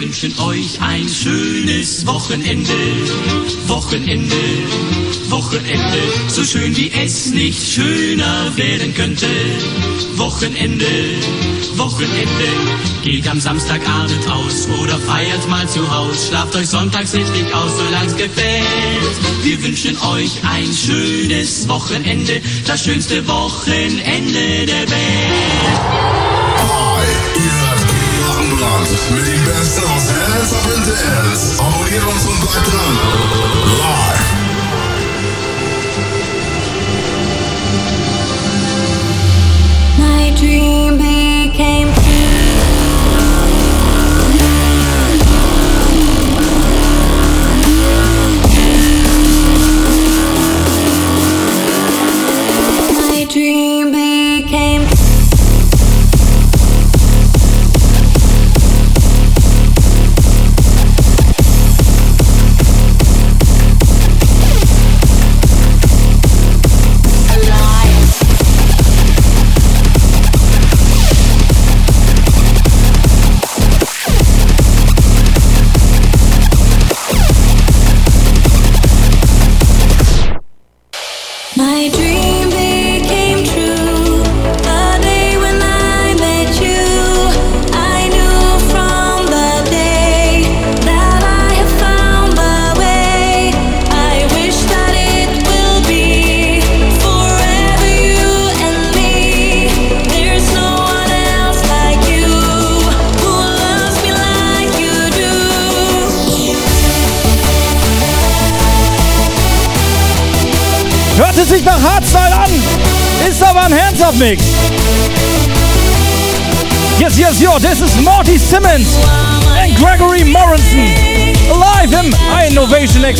wünschen euch ein schönes Wochenende. Wochenende, Wochenende, so schön wie es nicht schöner werden könnte. Wochenende, Wochenende, geht am Samstagabend aus oder feiert mal zu Haus. Schlaft euch sonntags richtig aus, solang's gefällt. Wir wünschen euch ein schönes Wochenende, das schönste Wochenende der Welt. met die best sounds. Hands up and dance. Abonneer ons op Black Live.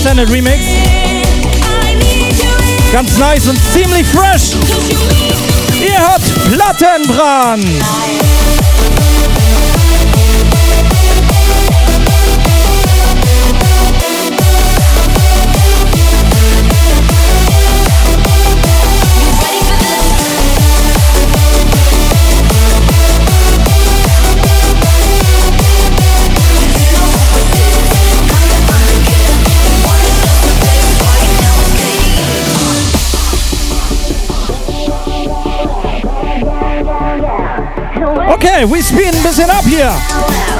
Extended Remix. Ganz nice und ziemlich fresh. Ihr habt Plattenbrand. Okay, we've been busy up here.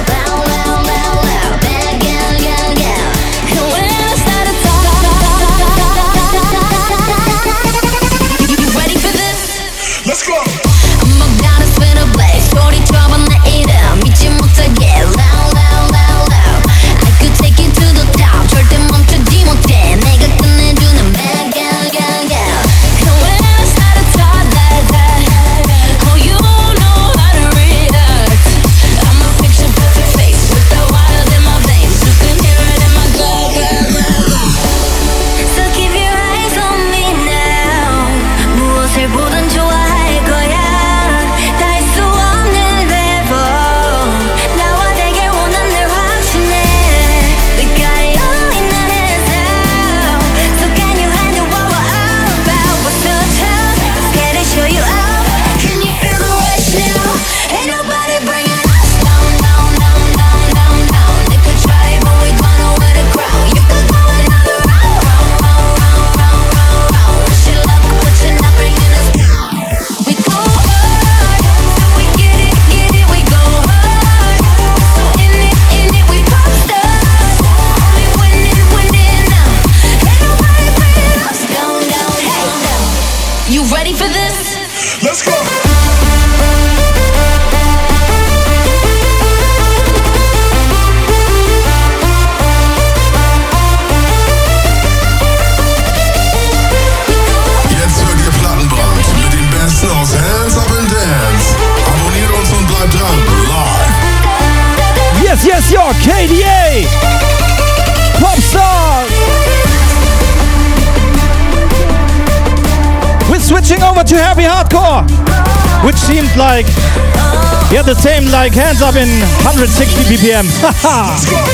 Hands up in 160 BPM.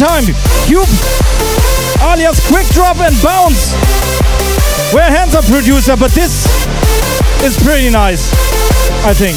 time. Cube alias Quick Drop and Bounce. We're hands up producer, but this is pretty nice, I think.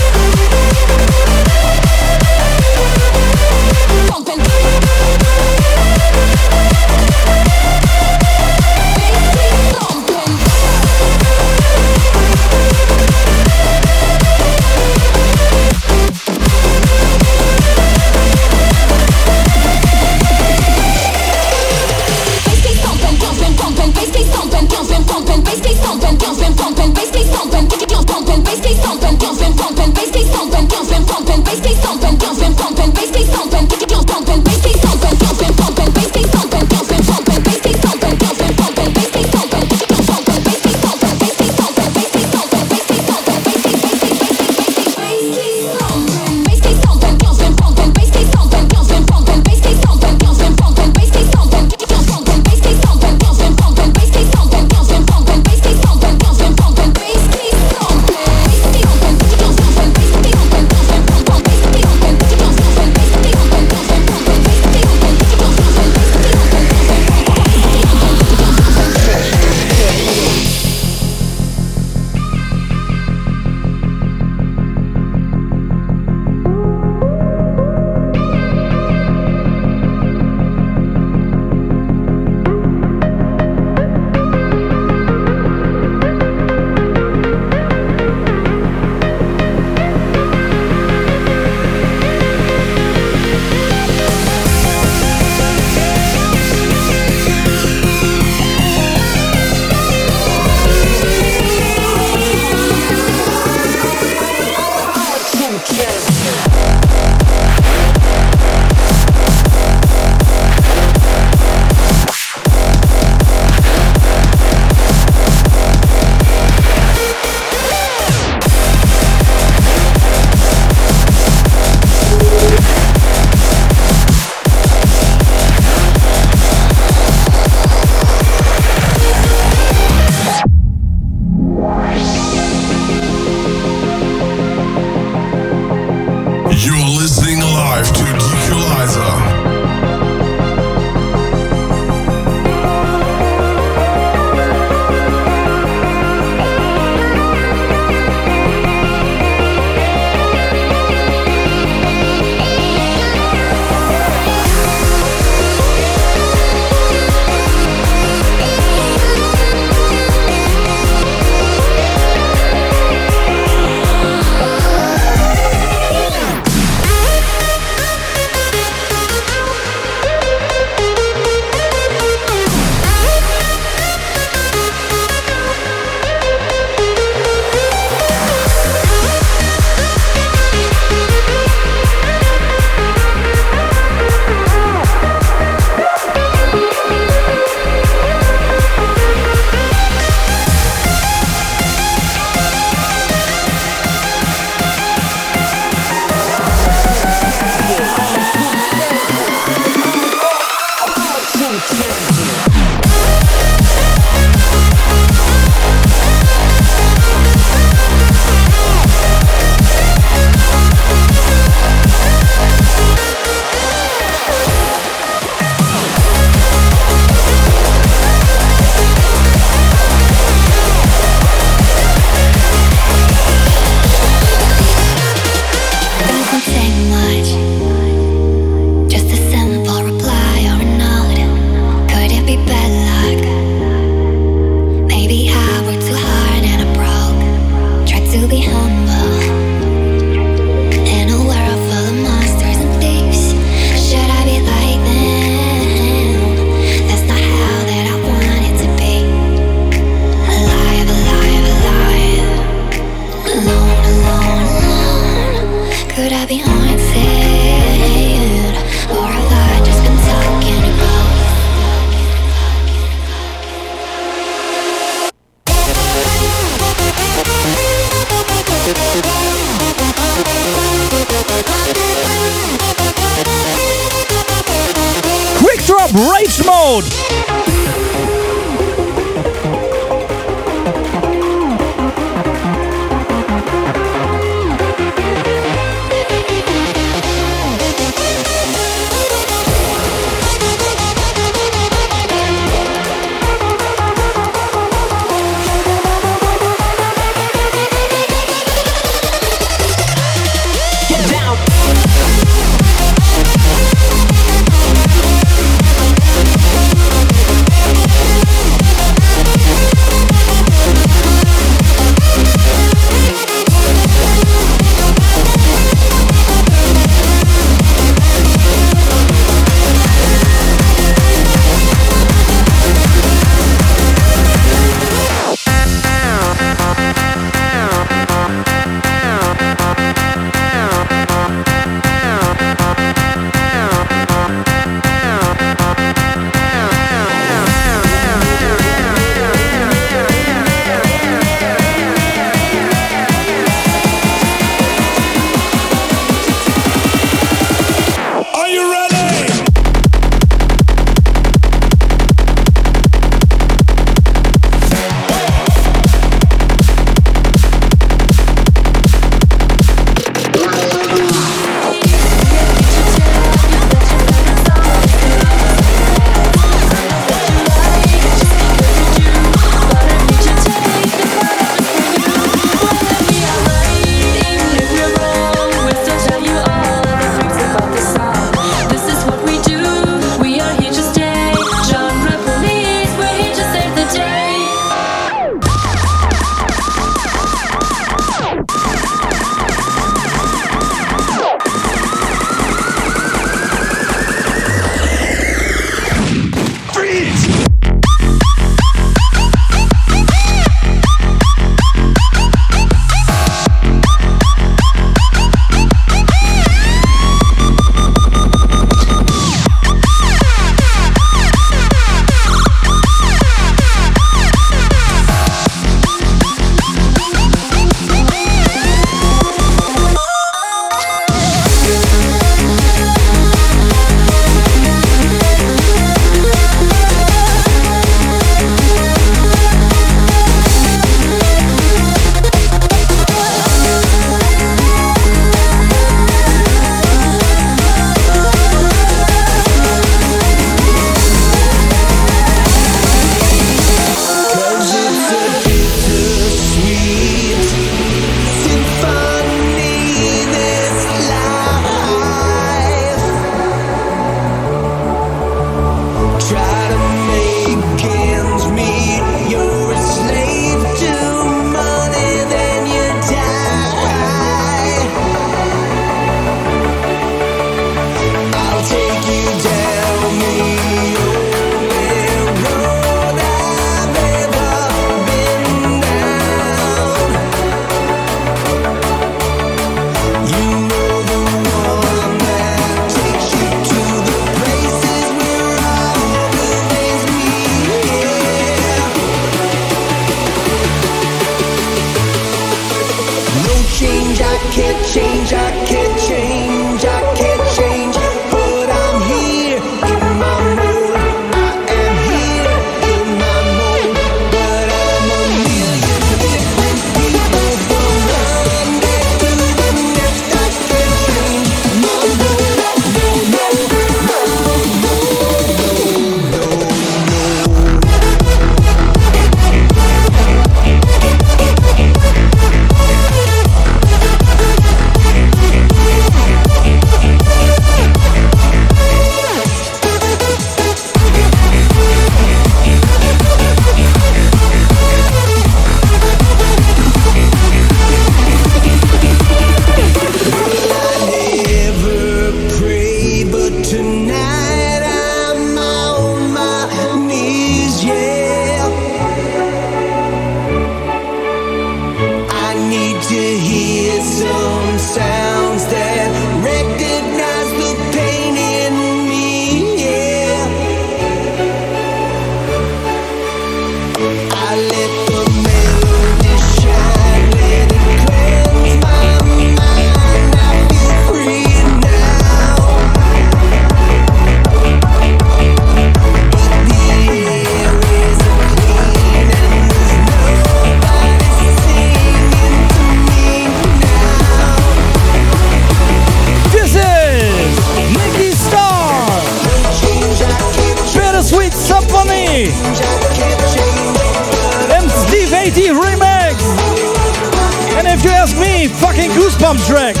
Fucking goosebump track.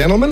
Gentlemen,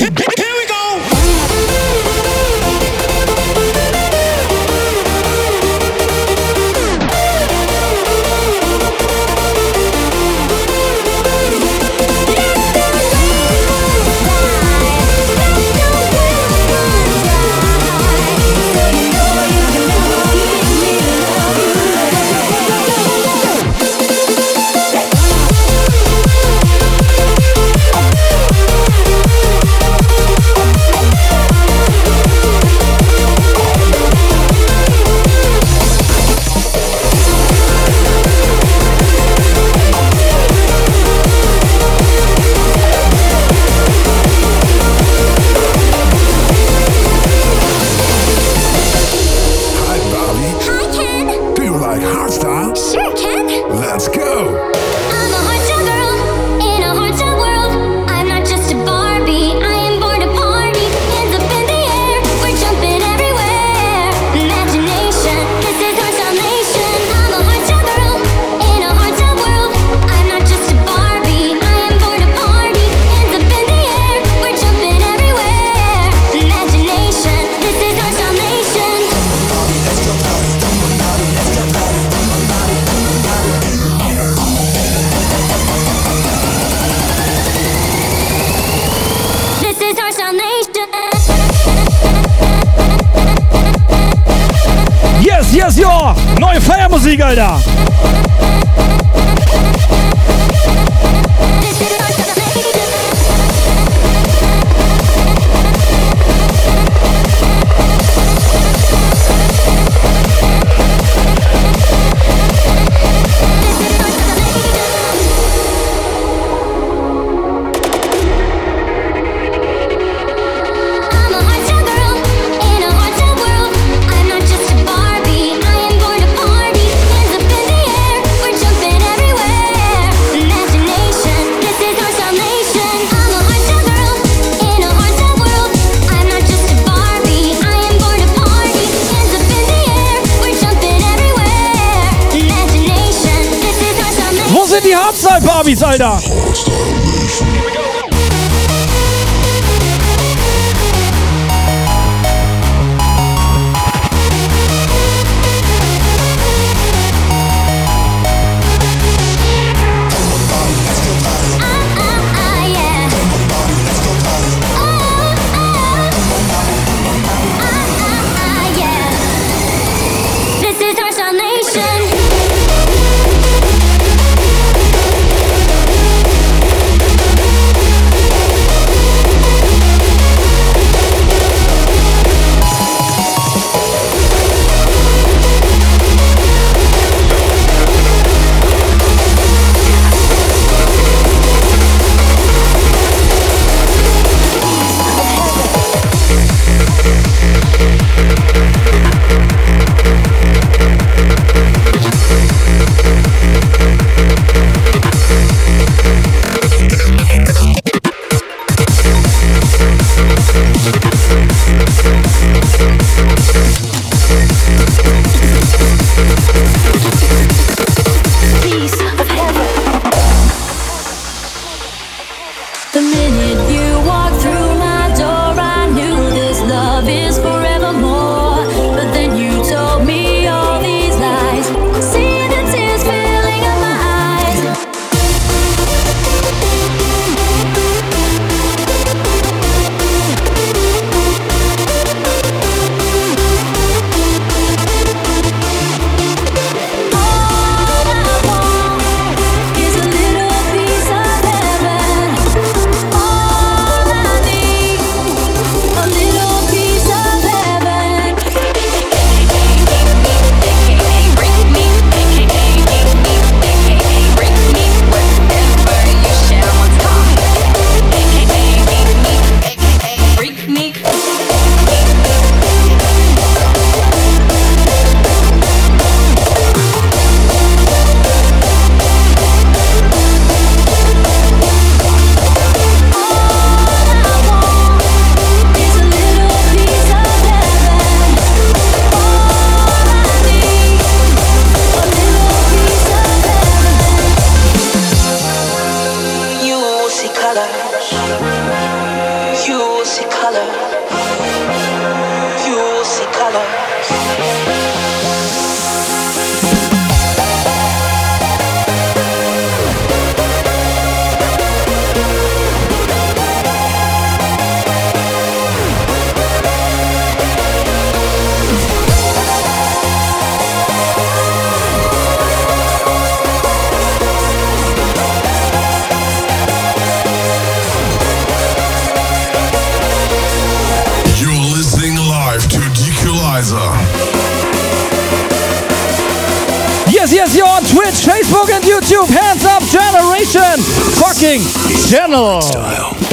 Hardstyle-Barbies, Alter! Hardstyle. General. Channel. Style.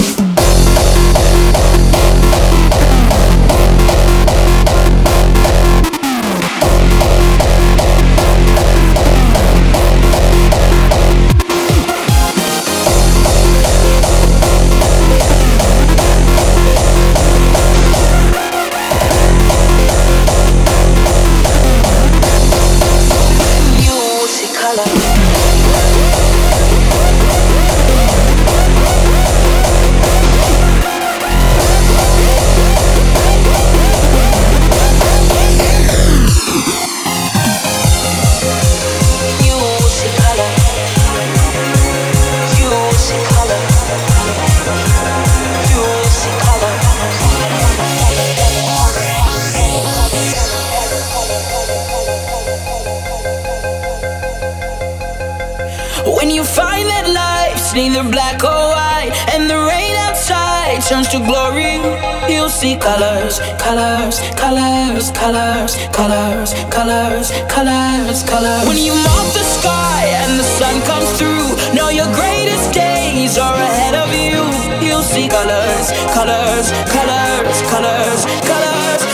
colors, colors, colors, colors, colors, colors, colors, colors. When you mop the sky and the sun comes through, know your greatest days are ahead of you. You'll see colors, colors, colors, colors, colors.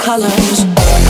Colors.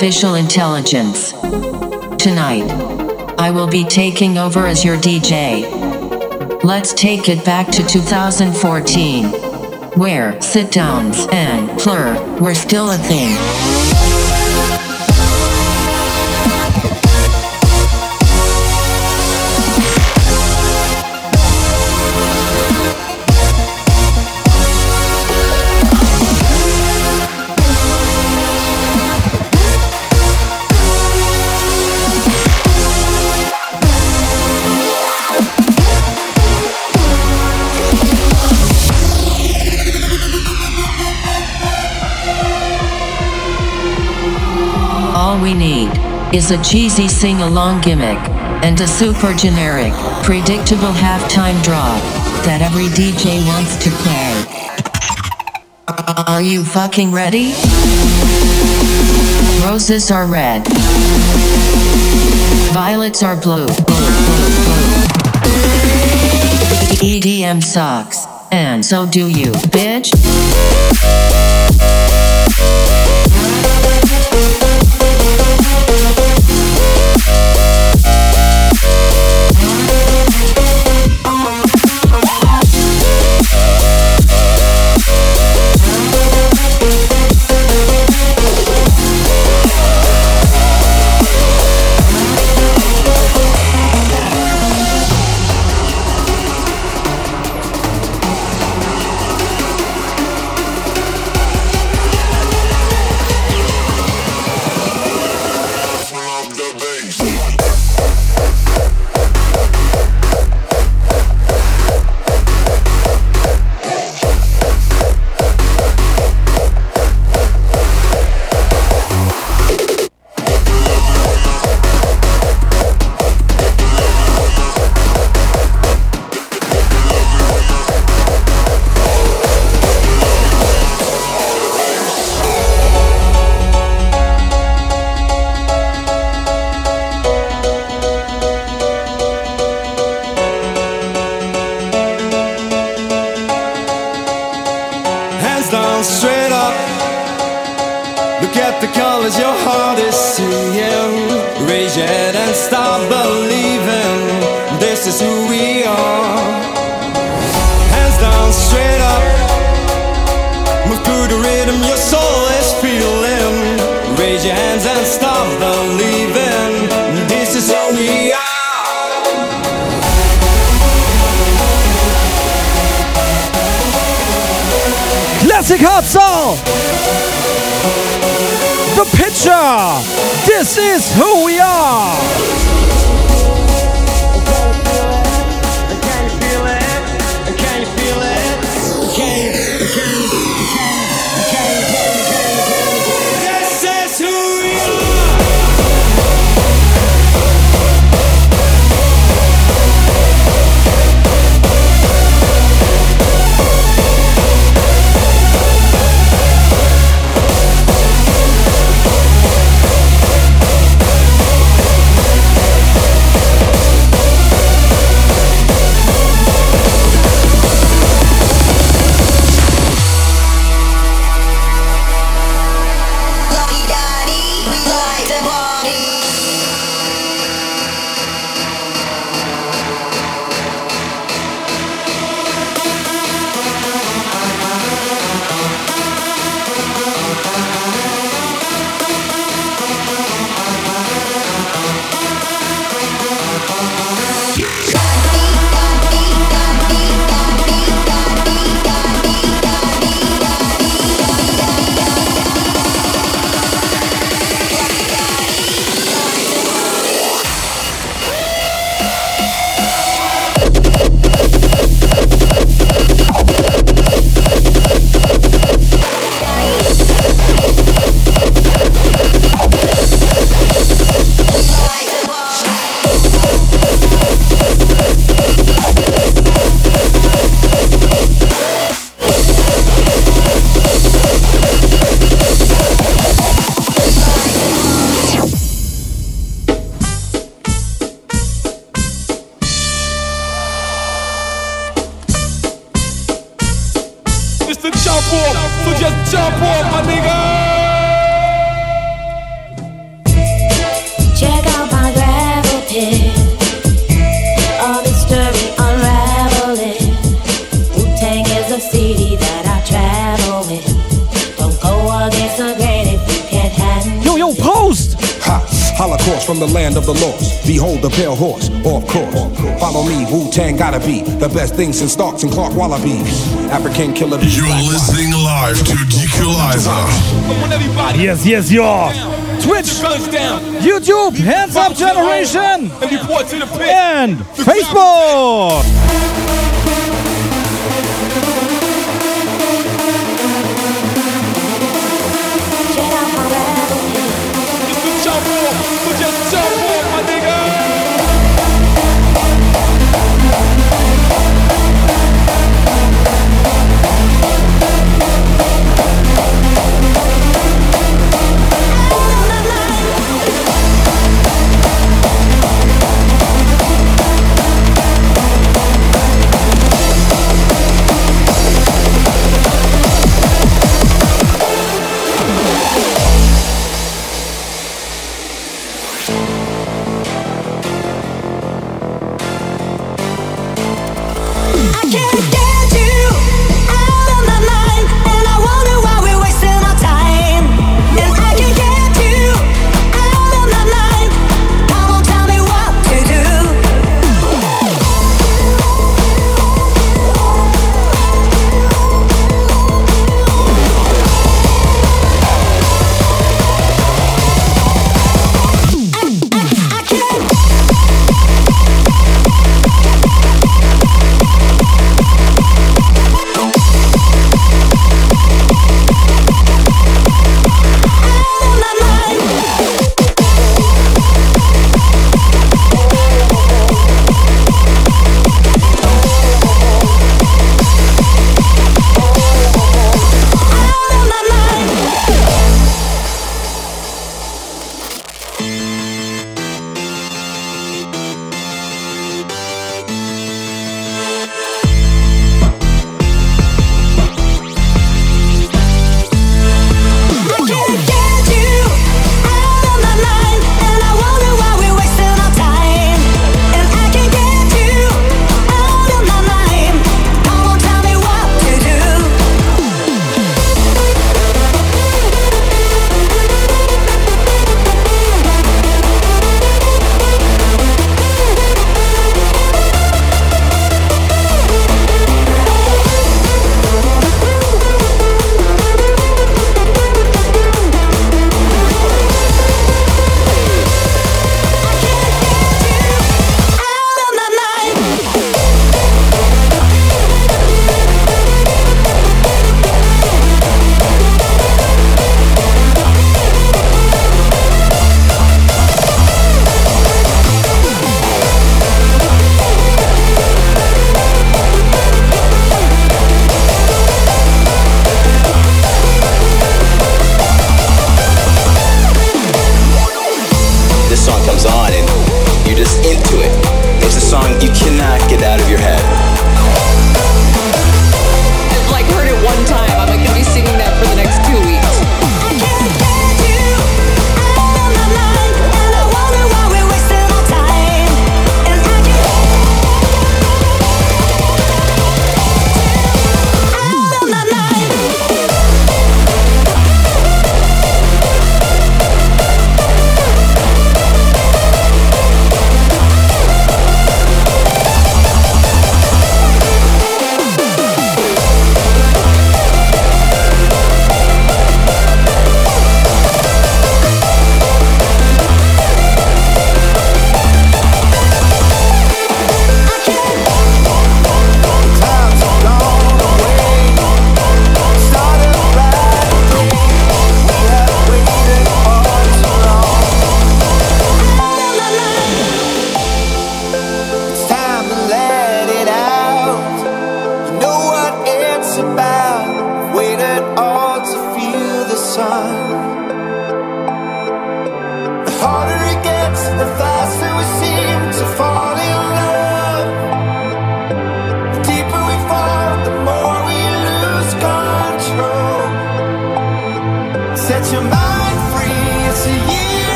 Artificial intelligence. Tonight, I will be taking over as your DJ. Let's take it back to 2014, where sit downs and plur were still a thing. We need is a cheesy sing along gimmick and a super generic, predictable halftime drop that every DJ wants to play. Are you fucking ready? Roses are red, violets are blue. EDM sucks, and so do you, bitch. best thing since Starks and Clark Wallabies. African killer bees. You're listening live to Dequalizer. Yes, yes, you are. Twitch, down. YouTube, Hands Up Generation, and Facebook.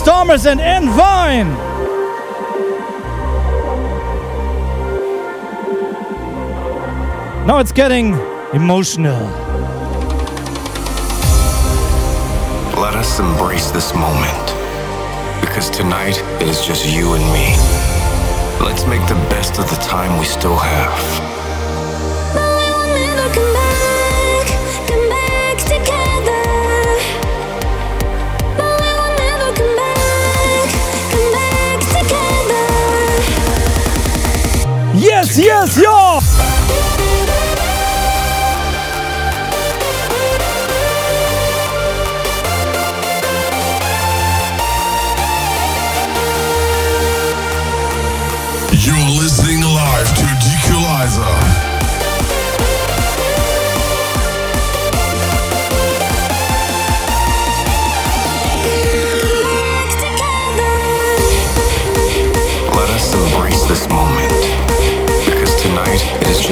Stormers and Vine. Now it's getting emotional. Let us embrace this moment because tonight it is just you and me. Let's make the best of the time we still have. yes, y'all!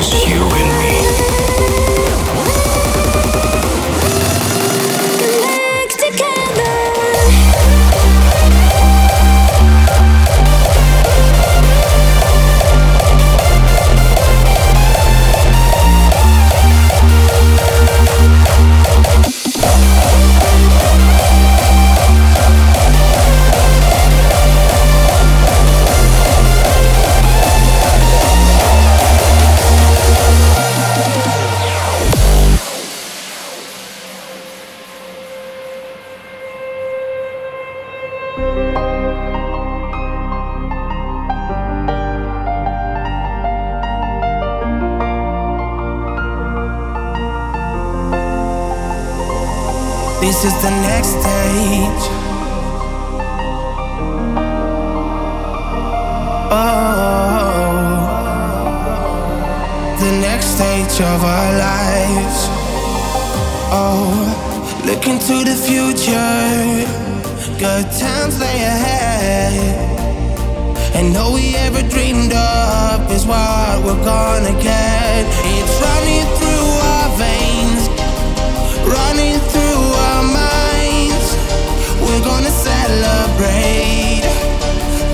just you and me. And all we ever dreamed of is what we're gonna get. It's running through our veins, running through our minds. We're gonna celebrate.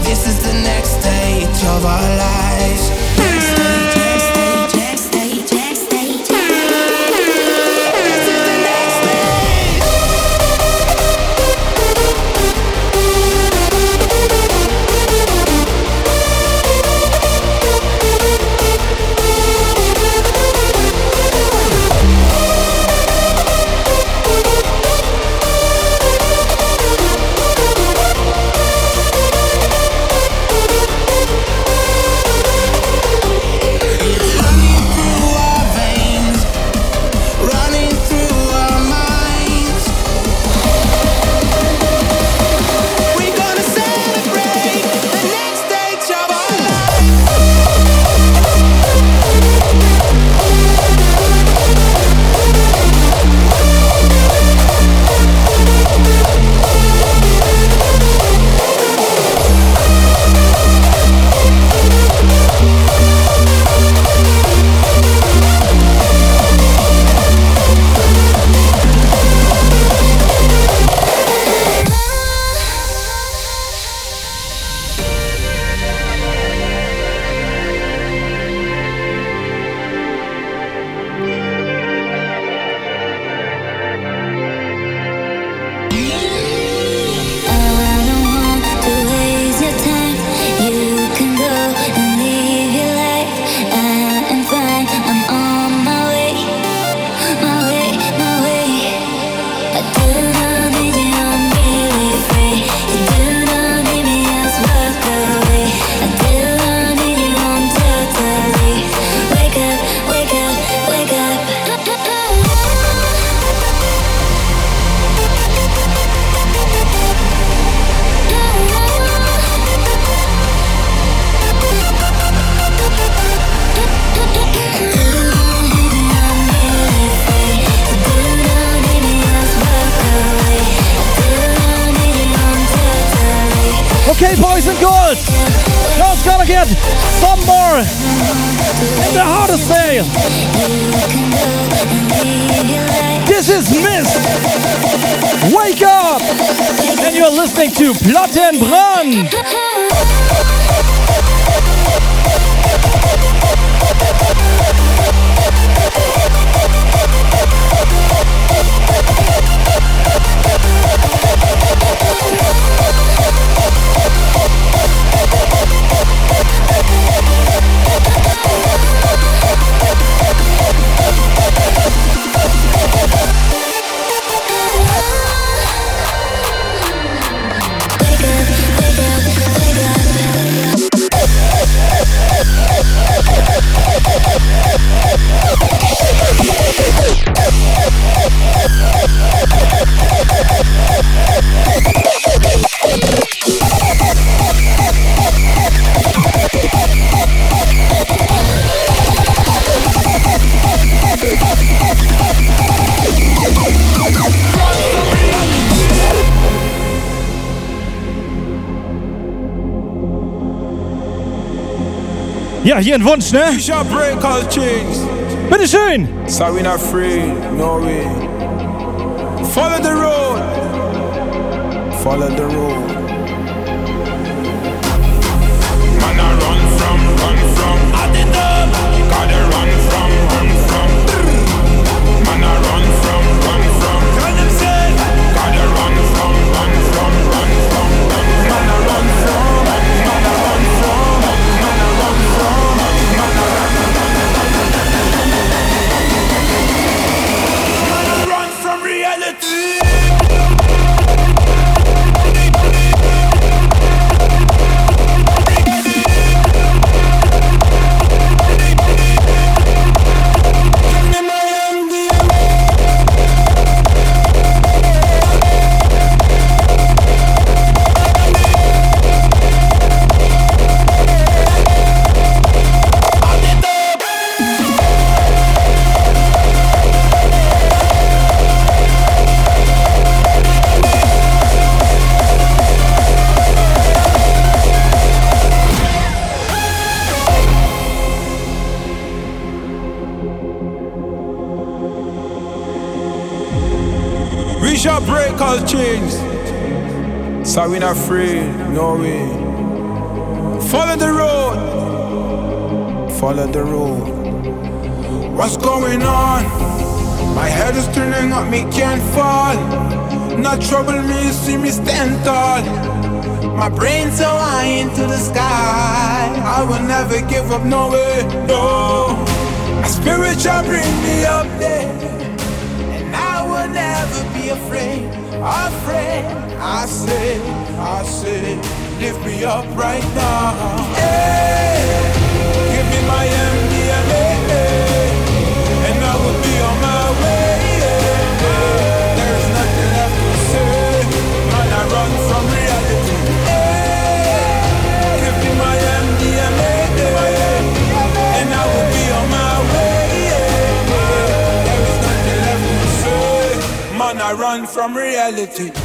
This is the next stage of our lives. Ja, hier ein Wunsch, ne? Break all chains. Bitte schön. So we not free, no way. Follow the road. Follow the road. My brain so high into the sky. I will never give up, no way, no. My spirit shall bring me up there. And I will never be afraid, afraid. I say, I say, lift me up right now. Yeah. reality.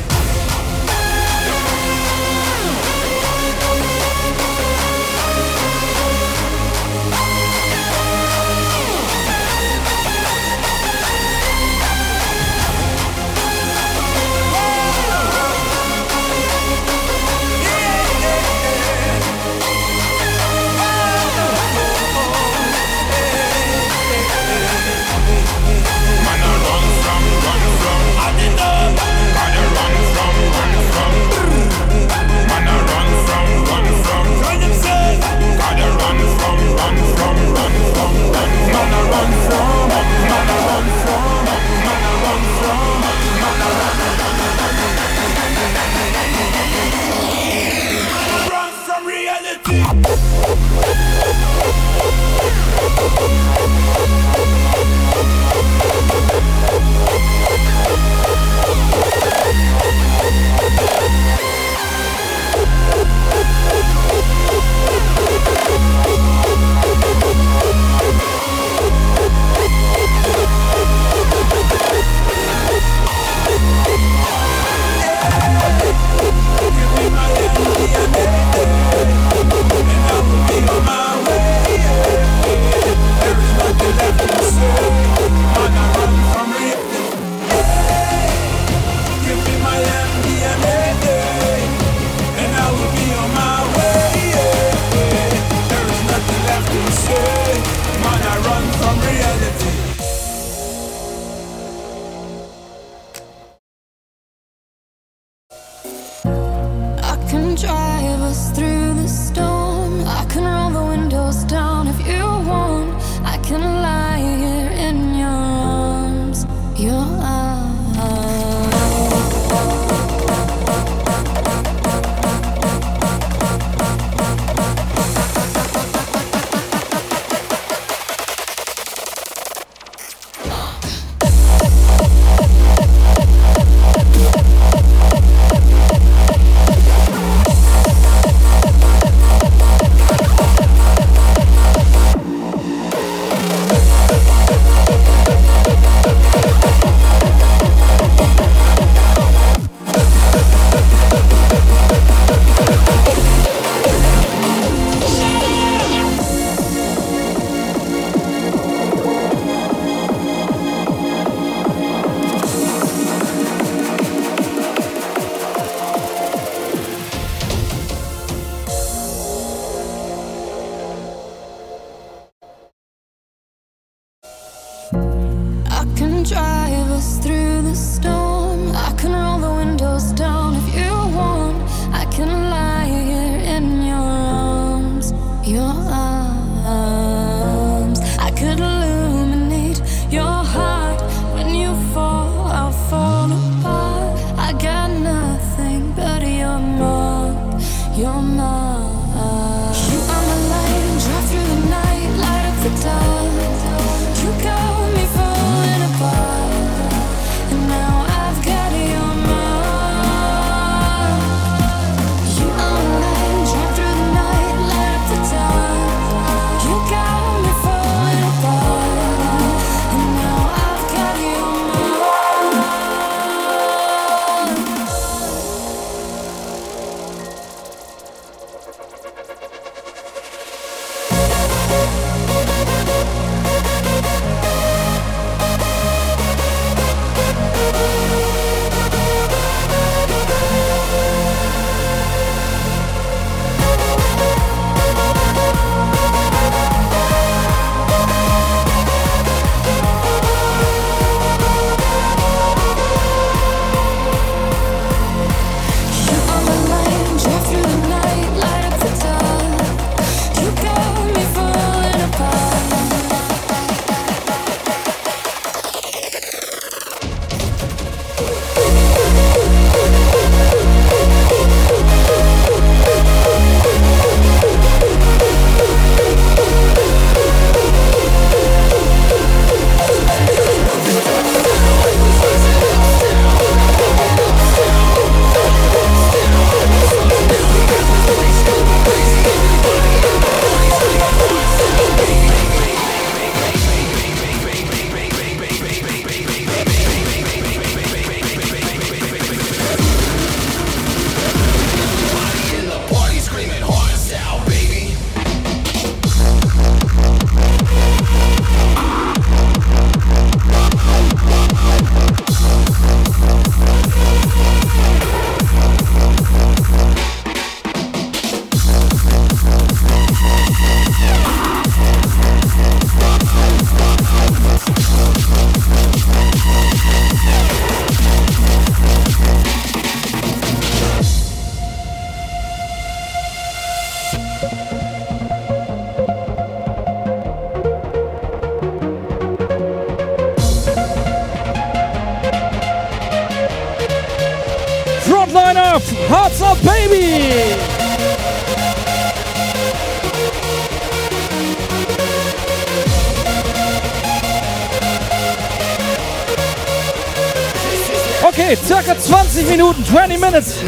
Minutes.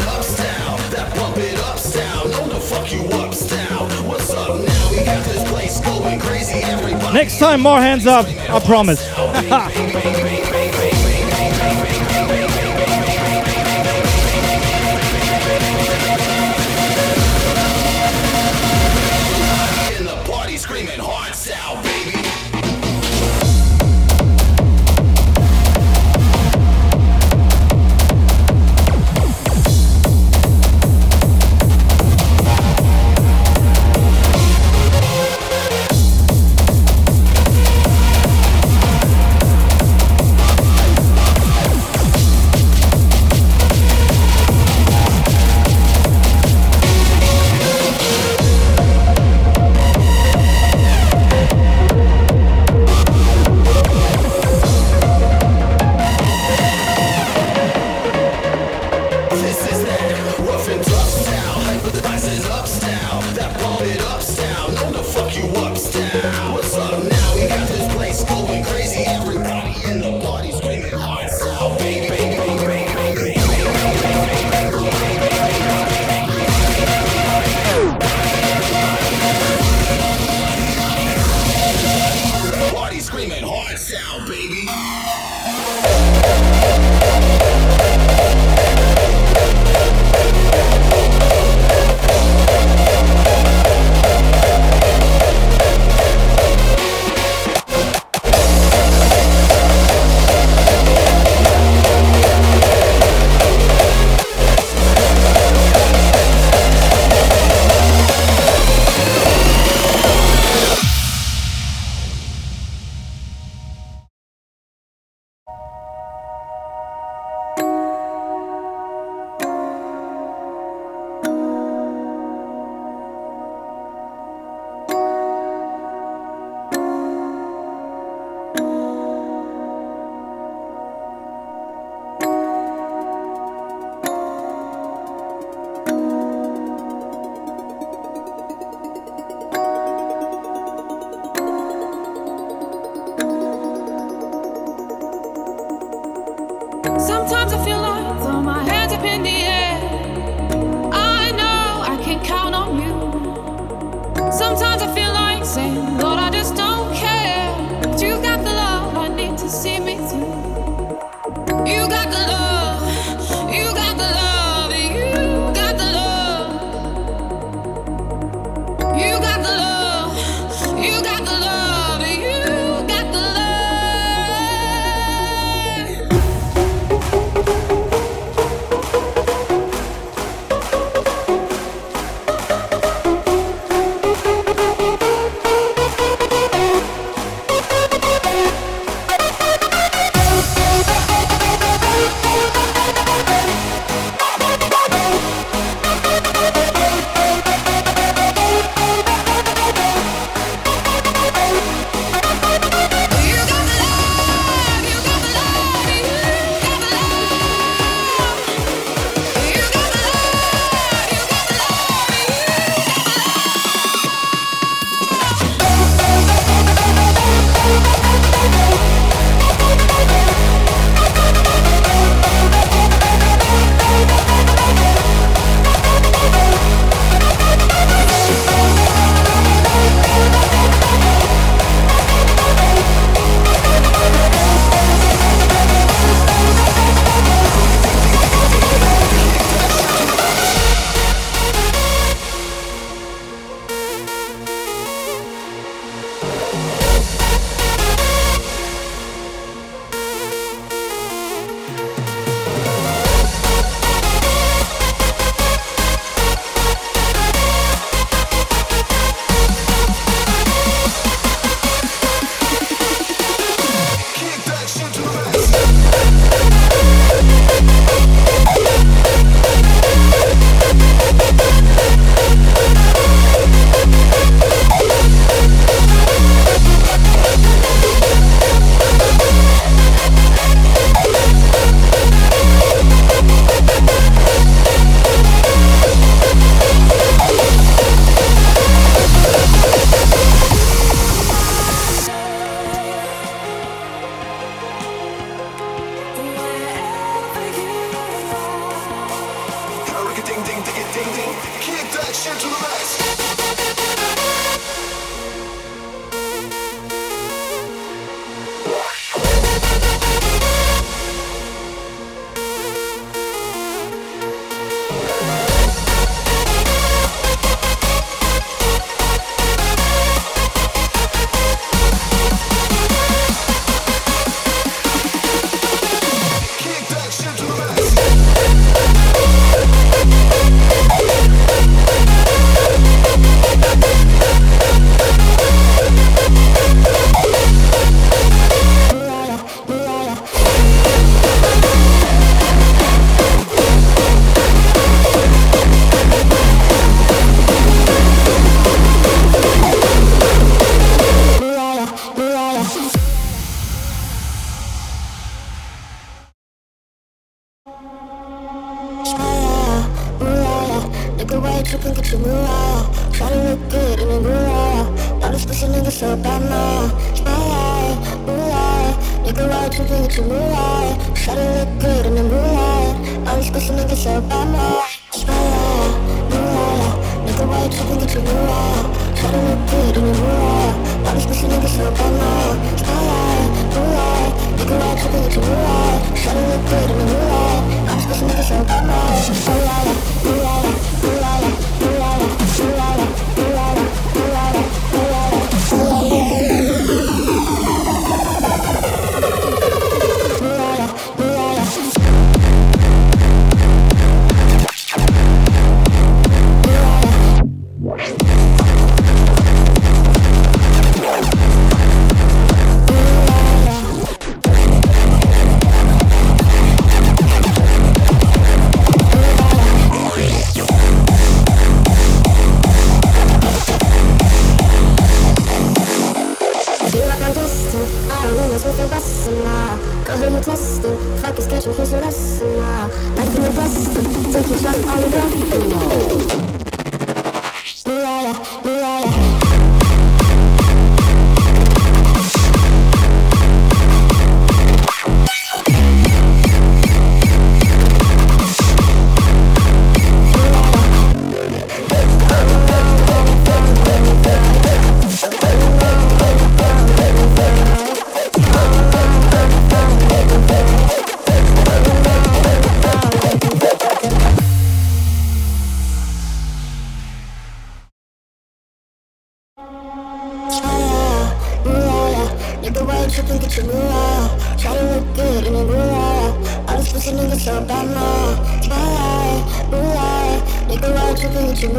Next time, more hands up, I promise.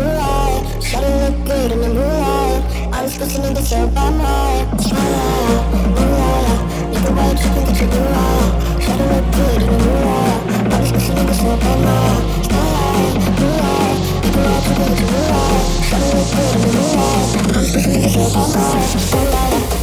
moonlight. Shawty look good in the moonlight. I'm supposed to need this here by my moonlight, moonlight. Look away, keeping that you do right. Shawty look good in the moonlight. I'm supposed to need this here by my moonlight, moonlight. Look away, keeping that you do right. Shawty look good in the moonlight. I'm supposed to need this here by my moonlight.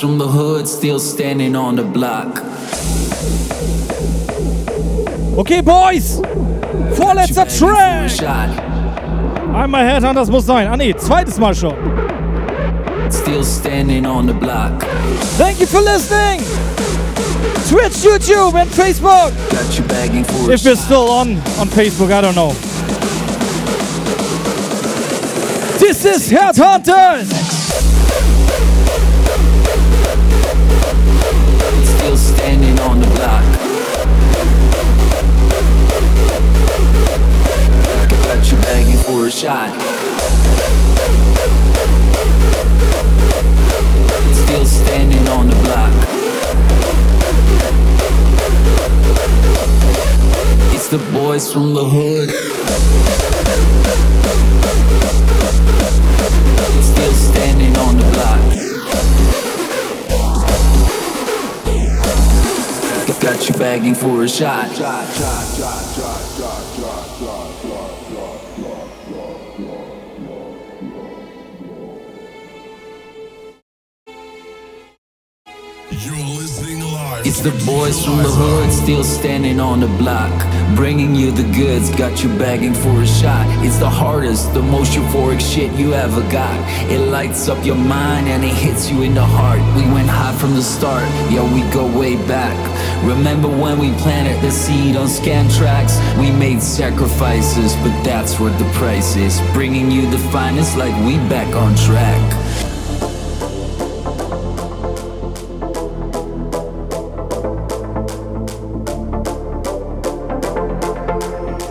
From the hood still standing on the block. Okay, Boys! Vorletzter Track! Einmal Headhunt, das muss sein. Ah nee, zweites Mal schon. Still standing on the block. Thank you for listening! Twitch, YouTube, and Facebook! Got you begging for If we're still on on Facebook, I don't know. This is Headhunterz! Shot. Still standing on the block. It's the boys from the hood. Still standing on the block. Got you begging for a shot. From the hood still standing on the block. Bringing you the goods, got you begging for a shot. It's the hardest, the most euphoric shit you ever got. It lights up your mind and it hits you in the heart. We went high from the start, yeah, we go way back. Remember when we planted the seed on Scantraxx? We made sacrifices, but that's what the price is. Bringing you the finest like we back on track.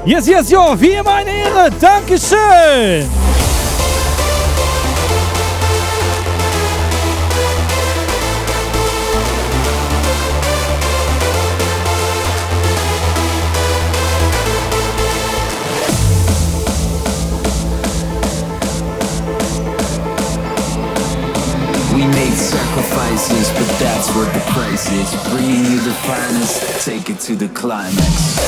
Yes, yes, jo, wie immer eine Ehre. Dankeschön! Sacrifices, but that's what the price is. Bringing you the finest, take it to the climax.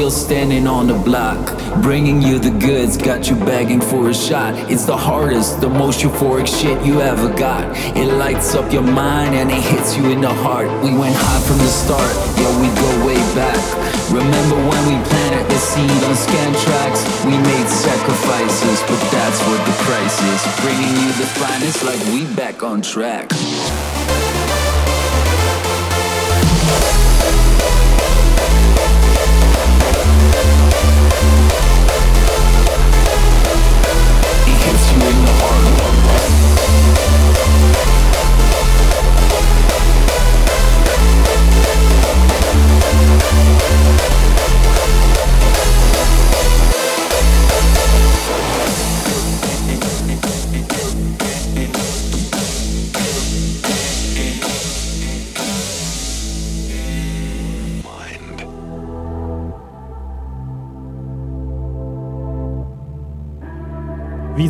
Still standing on the block. Bringing you the goods, got you begging for a shot. It's the hardest, the most euphoric shit you ever got. It lights up your mind and it hits you in the heart. We went high from the start, yeah, we go way back. Remember when we planted the seed on scan tracks? We made sacrifices, but that's what the price is. Bringing you the finest like we back on track.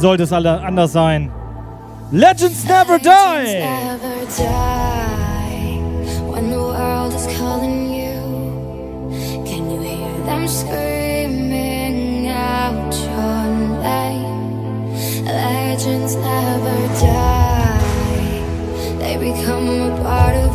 Sollte es alle anders sein? Legends never die! never die when the world is calling you. Can you hear them screaming out your name? Legends never die, they become a part of